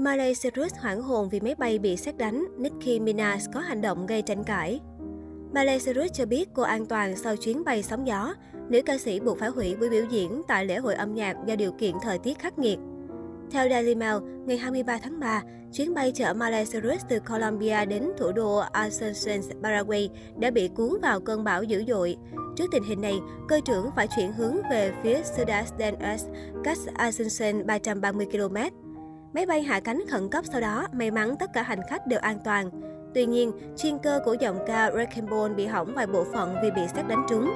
Miley Cyrus hoảng hồn vì máy bay bị xét đánh, Nicki Minaj có hành động gây tranh cãi. Miley Cyrus cho biết cô an toàn sau chuyến bay sóng gió. Nữ ca sĩ buộc phải hủy buổi biểu diễn tại lễ hội âm nhạc do điều kiện thời tiết khắc nghiệt. Theo Daily Mail, ngày 23 tháng 3, chuyến bay chở Miley Cyrus từ Colombia đến thủ đô Asunción, Paraguay đã bị cuốn vào cơn bão dữ dội. Trước tình hình này, cơ trưởng phải chuyển hướng về phía Ciudad del Este, cách Asunción 330 km. Máy bay hạ cánh khẩn cấp sau đó, may mắn tất cả hành khách đều an toàn. Tuy nhiên, chuyên cơ của giọng ca Wrecking Ball bị hỏng vài bộ phận vì bị xét đánh trúng.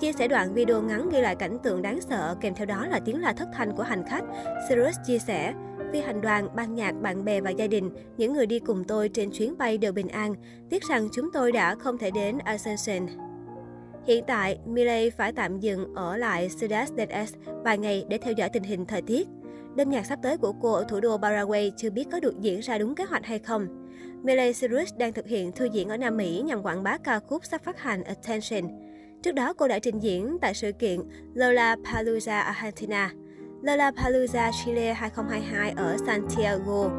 Chia sẻ đoạn video ngắn ghi lại cảnh tượng đáng sợ, kèm theo đó là tiếng la thất thanh của hành khách. Cyrus chia sẻ, Phi hành đoàn, ban nhạc, bạn bè và gia đình, những người đi cùng tôi trên chuyến bay đều bình an. Tiếc rằng chúng tôi đã không thể đến Ascension. Hiện tại, Miley phải tạm dừng ở lại Ciudad del Este vài ngày để theo dõi tình hình thời tiết. Đêm nhạc sắp tới của cô ở thủ đô Paraguay chưa biết có được diễn ra đúng kế hoạch hay không. Miley Cyrus đang thực hiện thư diễn ở Nam Mỹ nhằm quảng bá ca khúc sắp phát hành Attention. Trước đó, cô đã trình diễn tại sự kiện Lollapalooza Argentina, Lollapalooza Chile 2022 ở Santiago.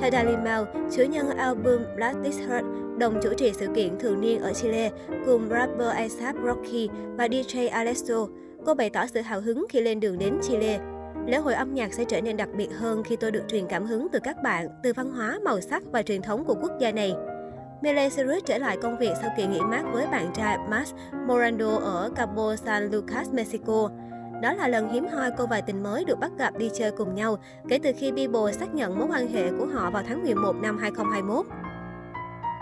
Theo Daily Mail, chủ nhân album Black This Hurt đồng chủ trì sự kiện thường niên ở Chile cùng rapper ASAP Rocky và DJ Alesso. Cô bày tỏ sự hào hứng khi lên đường đến Chile. Lễ hội âm nhạc sẽ trở nên đặc biệt hơn khi tôi được truyền cảm hứng từ các bạn, từ văn hóa, màu sắc và truyền thống của quốc gia này. Miley Cyrus trở lại công việc sau kỳ nghỉ mát với bạn trai Max Morando ở Cabo San Lucas, Mexico. Đó là lần hiếm hoi cô và tình mới được bắt gặp đi chơi cùng nhau kể từ khi Bieber xác nhận mối quan hệ của họ vào tháng 11 năm 2021.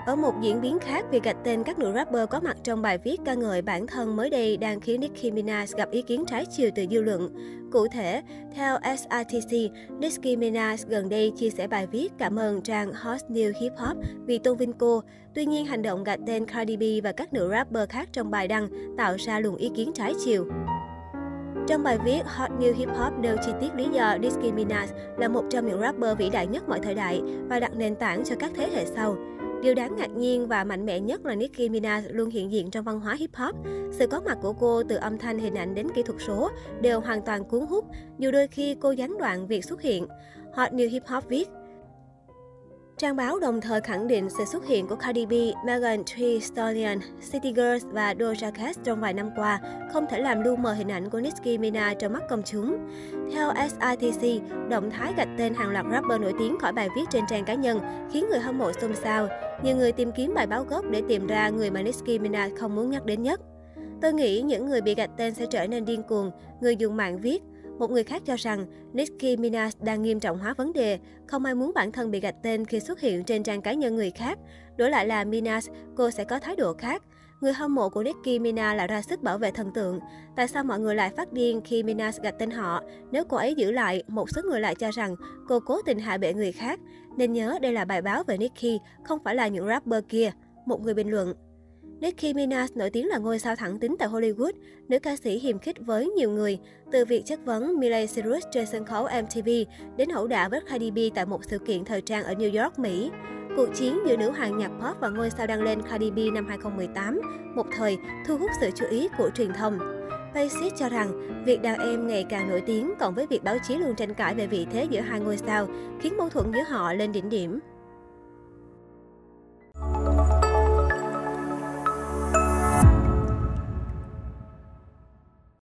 Ở một diễn biến khác, việc gạch tên các nữ rapper có mặt trong bài viết ca ngợi bản thân mới đây đang khiến Nicki Minaj gặp ý kiến trái chiều từ dư luận. Cụ thể, theo SRTC, Nicki Minaj gần đây chia sẻ bài viết cảm ơn trang Hot New Hip Hop vì tôn vinh cô. Tuy nhiên, hành động gạch tên Cardi B và các nữ rapper khác trong bài đăng tạo ra luồng ý kiến trái chiều. Trong bài viết, Hot New Hip Hop nêu chi tiết lý do Nicki Minaj là một trong những rapper vĩ đại nhất mọi thời đại và đặt nền tảng cho các thế hệ sau. Điều đáng ngạc nhiên và mạnh mẽ nhất là Nicki Minaj luôn hiện diện trong văn hóa hip hop. Sự có mặt của cô từ âm thanh hình ảnh đến kỹ thuật số đều hoàn toàn cuốn hút, dù đôi khi cô gián đoạn việc xuất hiện. Hot New Hip Hop viết, Trang báo đồng thời khẳng định sự xuất hiện của Cardi B, Megan Thee Stallion, City Girls và Doja Cat trong vài năm qua không thể làm lu mờ hình ảnh của Nicki Minaj trong mắt công chúng. Theo SITC, động thái gạch tên hàng loạt rapper nổi tiếng khỏi bài viết trên trang cá nhân khiến người hâm mộ xôn xao. Nhiều người tìm kiếm bài báo gốc để tìm ra người mà Nicki Minaj không muốn nhắc đến nhất. Tôi nghĩ những người bị gạch tên sẽ trở nên điên cuồng, người dùng mạng viết. Một người khác cho rằng Nicki Minaj đang nghiêm trọng hóa vấn đề, không ai muốn bản thân bị gạch tên khi xuất hiện trên trang cá nhân người khác. Đổi lại là Minaj, cô sẽ có thái độ khác. Người hâm mộ của Nicki Minaj lại ra sức bảo vệ thần tượng. Tại sao mọi người lại phát điên khi Minaj gạch tên họ? Nếu cô ấy giữ lại, một số người lại cho rằng cô cố tình hạ bệ người khác. Nên nhớ đây là bài báo về Nicki, không phải là những rapper kia. Một người bình luận. Nicki Minaj nổi tiếng là ngôi sao thẳng tính tại Hollywood, nữ ca sĩ hiềm khích với nhiều người, từ việc chất vấn Miley Cyrus trên sân khấu MTV đến hậu đả với Cardi B tại một sự kiện thời trang ở New York, Mỹ. Cuộc chiến giữa nữ hoàng nhạc pop và ngôi sao đăng lên Cardi B năm 2018, một thời thu hút sự chú ý của truyền thông. Pacey cho rằng, việc đàn em ngày càng nổi tiếng cộng với việc báo chí luôn tranh cãi về vị thế giữa hai ngôi sao khiến mâu thuẫn giữa họ lên đỉnh điểm.